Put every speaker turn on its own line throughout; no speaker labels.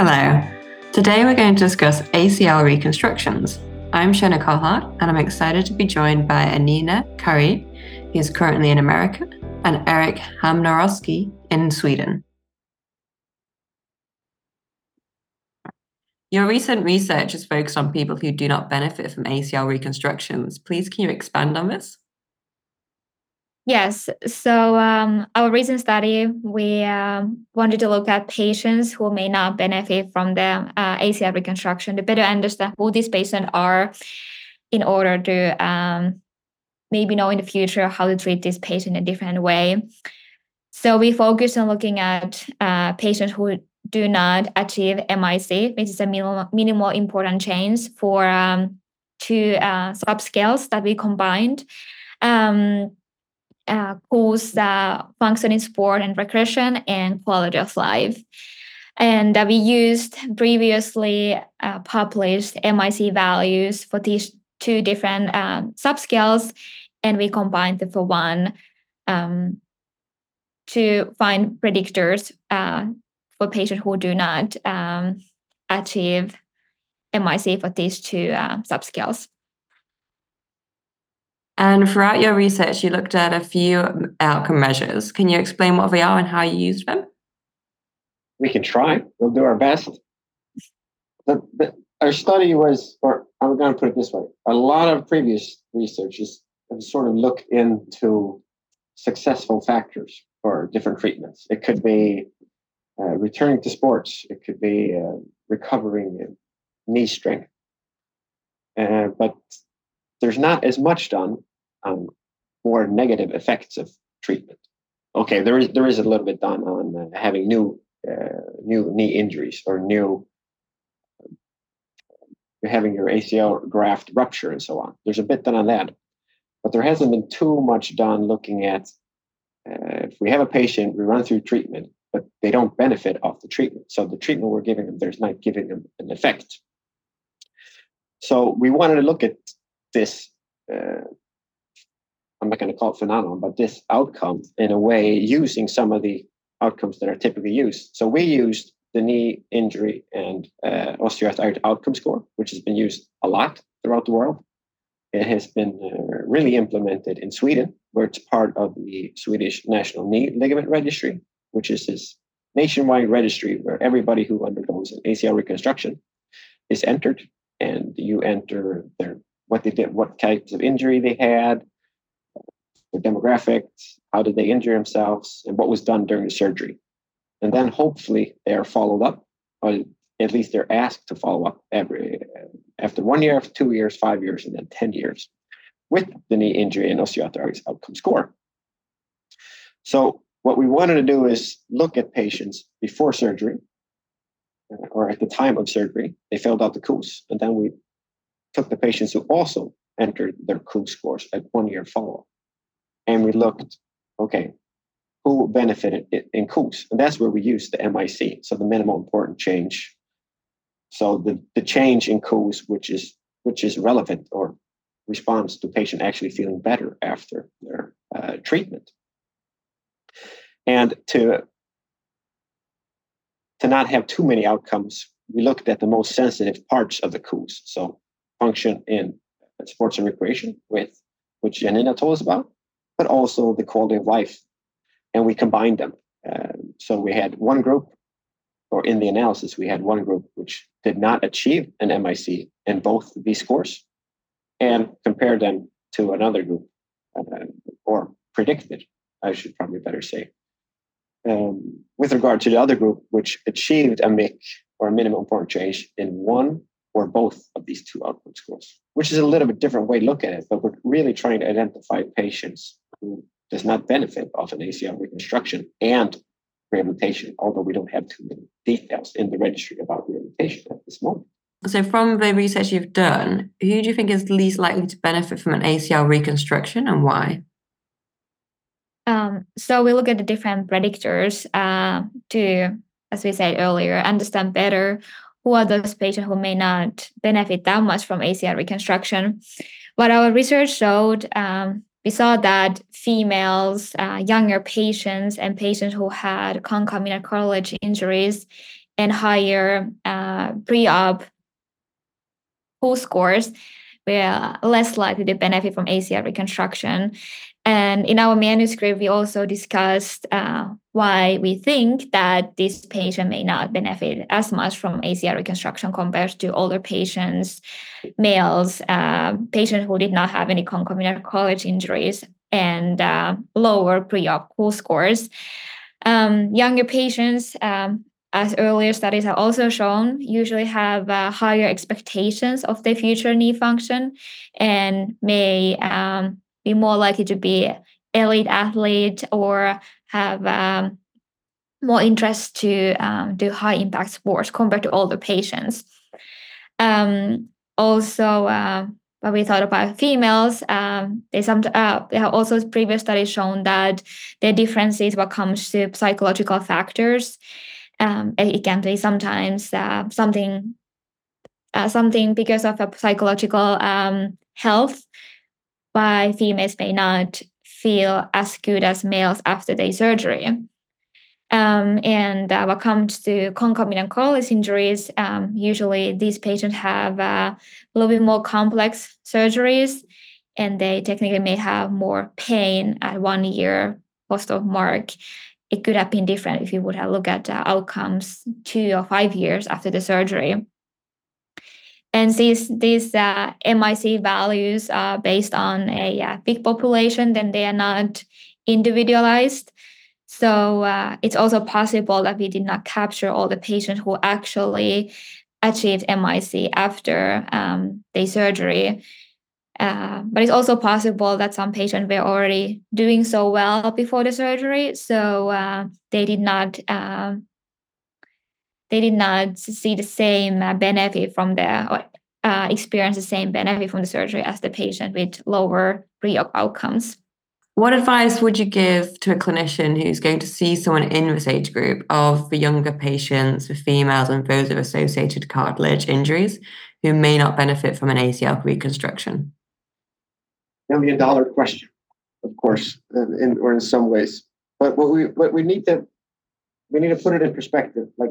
Hello. Today we're going to discuss ACL reconstructions. I'm Shona Kohlhardt, and I'm excited to be joined by Janina Kaarre, who's currently in America, and Eric Hamrin Senorski in Sweden. Your recent research is focused on people who do not benefit from ACL reconstructions. Please, can you expand on this?
Yes. So um, our recent study, we um, wanted to look at patients who may not benefit from the uh, ACL reconstruction to better understand who these patients are in order to um, maybe know in the future how to treat this patient in a different way. So we focused on looking at uh, patients who do not achieve MIC, which is a minimal, minimal important change for um, two uh, subscales that we combined. Um, uh, KOOS uh, functioning sport and recreation and quality of life. And uh, we used previously uh, published MIC values for these two different um, subscales, and we combined them for one um, to find predictors uh, for patients who do not um, achieve MIC for these two uh, subscales.
And throughout your research, you looked at a few outcome measures. Can you explain what they are and how you used them?
We can try. We'll do our best. The, the, our study was, or I'm going to put it this way: a lot of previous researchers have sort of looked into successful factors for different treatments. It could be uh, returning to sports. It could be uh, recovering knee strength. Uh, but there's not as much done um, more negative effects of treatment. Okay, there is there is a little bit done on uh, having new uh, new knee injuries or new um, having your ACL graft rupture and so on. There's a bit done on that, but there hasn't been too much done looking at uh, if we have a patient, we run through treatment, but they don't benefit off the treatment. So the treatment we're giving them, there's not giving them an effect. So we wanted to look at this uh, I'm not going to call it phenomenon, but this outcome in a way using some of the outcomes that are typically used. So we used the knee injury and uh, osteoarthritis outcome score, which has been used a lot throughout the world. It has been uh, really implemented in Sweden, where it's part of the Swedish National Knee Ligament Registry, which is this nationwide registry where everybody who undergoes an ACL reconstruction is entered, and you enter their what they did, what types of injury they had, their demographics, how did they injure themselves, and what was done during the surgery. And then hopefully they are followed up, or at least they're asked to follow up every after one year, after two years, five years, and then 10 years with the knee injury and osteoarthritis outcome score. So what we wanted to do is look at patients before surgery uh, or at the time of surgery. They filled out the KOOS, and then we took the patients who also entered their KOOS scores at one year follow-up and we looked, okay, who benefited in KOOS? And that's where we used the MIC, so the minimal important change. So the, the change in KOOS, which is which is relevant or responds to patient actually feeling better after their uh, treatment. And to to not have too many outcomes, we looked at the most sensitive parts of the KOOS. So function in sports and recreation, with which Janina told us about, but also the quality of life. And we combined them. Uh, so we had one group, or in the analysis, we had one group which did not achieve an MIC in both these scores and compared them to another group, uh, or predicted, I should probably better say, um, with regard to the other group, which achieved a MIC or a minimum important change in one or both of these two output scores, which is a little bit different way to look at it. But we're really trying to identify patients who does not benefit of an ACL reconstruction and rehabilitation, although we don't have too many details in the registry about rehabilitation at this moment.
So, from the research you've done, who do you think is least likely to benefit from an ACL reconstruction and why?
Um, so, we look at the different predictors uh, to, as we said earlier, understand better who are those patients who may not benefit that much from ACL reconstruction. What our research showed um, we saw that females, uh, younger patients, and patients KOOS had concomitant cartilage injuries and higher uh, pre-op who scores were less likely to benefit from ACL reconstruction. And in our manuscript, we also discussed uh, why we think that this patient may not benefit as much from ACL reconstruction compared to older patients, males, uh, patients who did not have any concomitant cartilage injuries, and uh, lower pre-op KOOS scores. Um, younger patients um, as earlier studies have also shown, usually have uh, higher expectations of their future knee function and may um, be more likely to be elite athlete or have um, more interest to um, do high impact sports compared to older patients. Um, also, uh, what we thought about females, um, they some uh, have also previous studies shown that are differences what comes to psychological factors um, it can be sometimes uh, something uh, something because of a psychological um, health why females may not feel as good as males after their surgery um, and uh, what comes to concomitant cartilage injuries um, usually these patients have uh, a little bit more complex surgeries and they technically may have more pain at one year post-op mark it could have been different if you would have looked at uh, outcomes two or five years after the surgery. And these these uh, MIC values are based on a uh, big population, then they are not individualized. So uh, it's also possible that we did not capture all the patients who actually achieved MIC after um, the surgery. Uh, but it's also possible that some patients were already doing so well before the surgery, so uh, they did not uh, they did not see the same uh, benefit from the or uh, experience the same benefit from the surgery as the patient with lower pre-op outcomes.
What advice would you give to a clinician who's going to see someone in this age group of the younger patients, the females, and those with associated cartilage injuries who may not benefit from an ACL reconstruction?
million dollar question, of course, in, or in some ways. But what we what we need to we need to put it in perspective. Like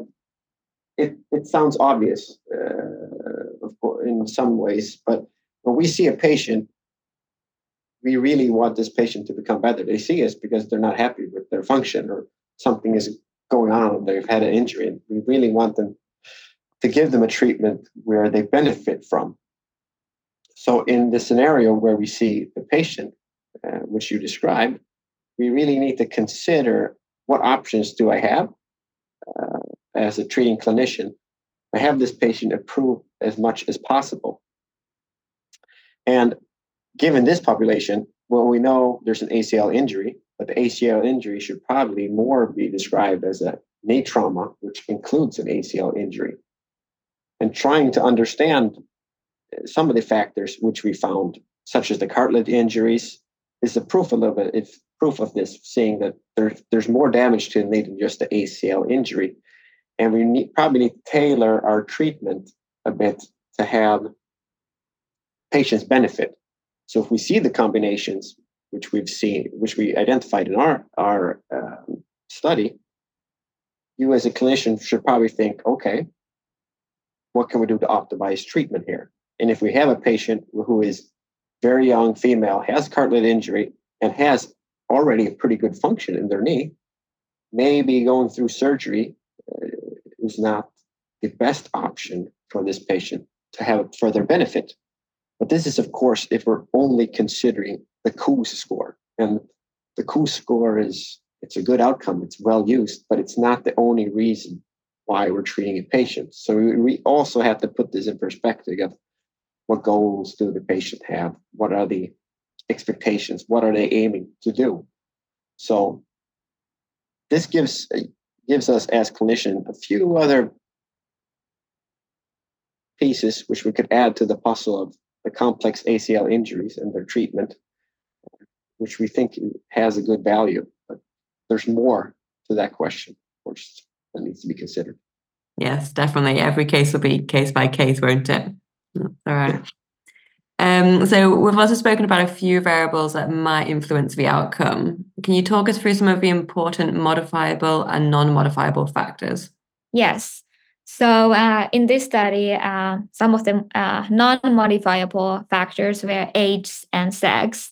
it it sounds obvious, uh, of course, in some ways, but when we see a patient, we really want this patient to become better. They see us because they're not happy with their function or something is going on. They've had an injury, and we really want them to give them a treatment where they benefit from so, in the scenario where we see the patient, uh, which you described, we really need to consider what options do I have uh, as a treating clinician. I have this patient improve as much as possible. And given this population, well, we know there's an ACL injury, but the ACL injury should probably more be described as a knee trauma, which includes an ACL injury. And trying to understand some of the factors which we found, such as the cartilage injuries, is a proof a little bit. It's proof of this, seeing that there, there's more damage to the knee than just the ACL injury, and we need, probably need to tailor our treatment a bit to have patients benefit. So if we see the combinations which we've seen, which we identified in our our um, study, you as a clinician should probably think, okay, what can we do to optimize treatment here? And if we have a patient who is very young, female, has cartilage injury, and has already a pretty good function in their knee, maybe going through surgery uh, is not the best option for this patient to have further benefit. But this is, of course, if we're only considering the KOOS score. And the KOOS score is it's a good outcome, it's well used, but it's not the only reason why we're treating a patient. So we also have to put this in perspective of what goals do the patient have? What are the expectations? What are they aiming to do? So this gives gives us as clinician a few other pieces which we could add to the puzzle of the complex ACL injuries and their treatment, which we think has a good value. But there's more to that question, course, that needs to be considered.
Yes, definitely. Every case will be case by case, won't it? All right. Um, so we've also spoken about a few variables that might influence the outcome. Can you talk us through some of the important modifiable and non-modifiable factors?
Yes. So uh, in this study, uh, some of the uh, non-modifiable factors were age and sex,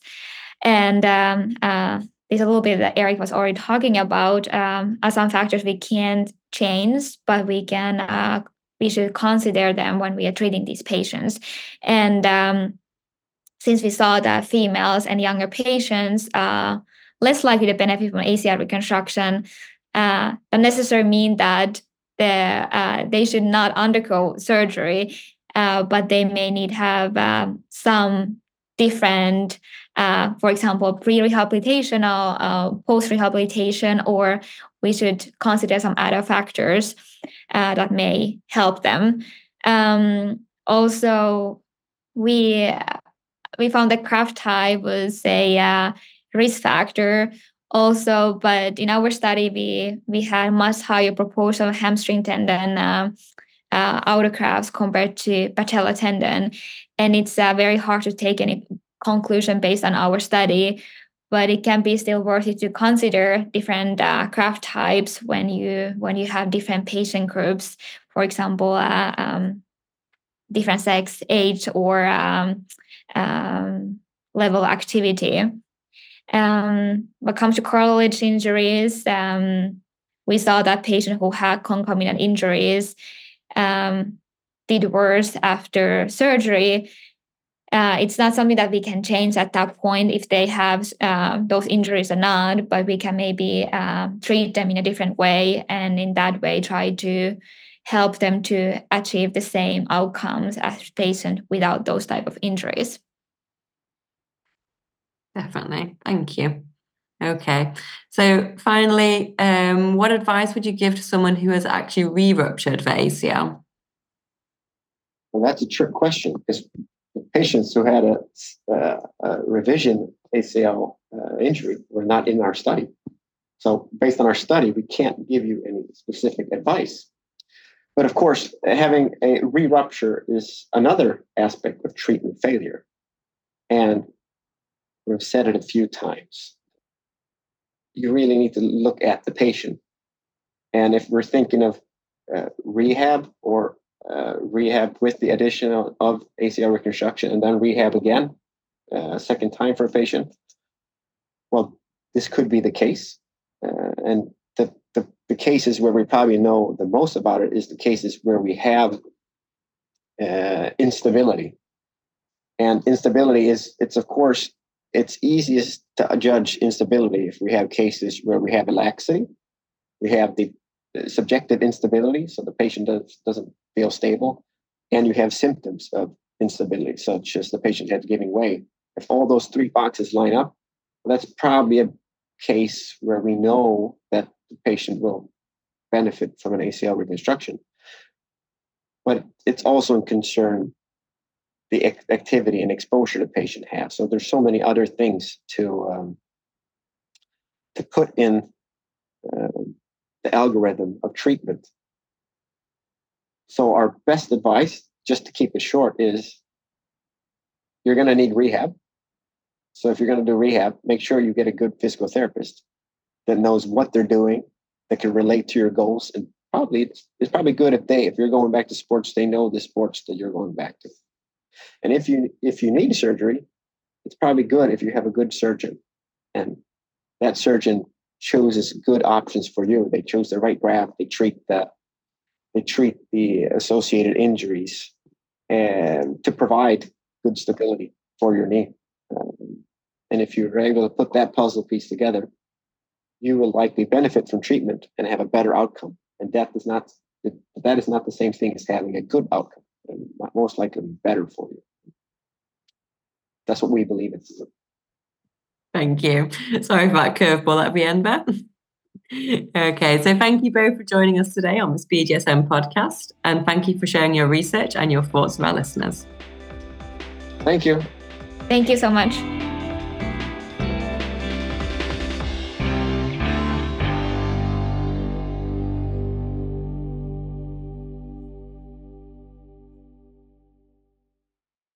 and um, uh, there's a little bit that Eric was already talking about. Um, are some factors we can't change, but we can uh, we should consider them when we are treating these patients. And um, since we saw that females and younger patients are less likely to benefit from ACL reconstruction, uh, necessarily mean that uh, they should not undergo surgery, uh, but they may need have um, some different, uh, for example, pre-rehabilitation or post-rehabilitation, or we should consider some other factors uh, that may help them. Um, also, we we found that graft type was a uh, risk factor also but in our study we we had much higher proportion of hamstring tendon uh, uh, autografts compared to patella tendon and it's uh, very hard to take any conclusion based on our study but it can be still worth it to consider different uh, graft types when you when you have different patient groups for example uh, um, different sex age or um, um, level activity um, when it comes to cartilage injuries, um, we saw that patient who had concomitant injuries um, did worse after surgery. Uh, it's not something that we can change at that point if they have uh, those injuries or not, but we can maybe uh, treat them in a different way and in that way try to help them to achieve the same outcomes as patient without those type of injuries.
Definitely. Thank you. Okay. So finally, um, what advice would you give to someone who has actually re-ruptured the ACL?
Well, that's a trick question because patients who had a, uh, a revision ACL uh, injury were not in our study. So based on our study, we can't give you any specific advice. But of course, having a re-rupture is another aspect of treatment failure. And We've said it a few times. You really need to look at the patient. And if we're thinking of uh, rehab or uh, rehab with the addition of, ACL reconstruction and then rehab again, uh, second time for a patient, well, this could be the case. Uh, and the, the, the cases where we probably know the most about it is the cases where we have uh, instability. And instability is, it's of course it's easiest to judge instability if we have cases where we have a laxity, we have the subjective instability, so the patient does, doesn't feel stable, and you have symptoms of instability, such as the patient head giving way. If all those three boxes line up, that's probably a case where we know that the patient will benefit from an ACL reconstruction. But it's also a concern the activity and exposure the patient has. So there's so many other things to um, to put in uh, the algorithm of treatment. So our best advice, just to keep it short, is you're going to need rehab. So if you're going to do rehab, make sure you get a good physical therapist that knows what they're doing, that can relate to your goals, and probably it's, it's probably good if they, if you're going back to sports, they know the sports that you're going back to. And if you if you need surgery, it's probably good if you have a good surgeon, and that surgeon chooses good options for you. They choose the right graft. They treat the they treat the associated injuries and to provide good stability for your knee. Um, and if you're able to put that puzzle piece together, you will likely benefit from treatment and have a better outcome. And that is not that is not the same thing as having a good outcome and most likely better for you. That's what we believe is.
Thank you. Sorry for that curveball at the end there. okay, so thank you both for joining us today on this BJSM podcast, and thank you for sharing your research and your thoughts with our listeners.
Thank you.
Thank you so much.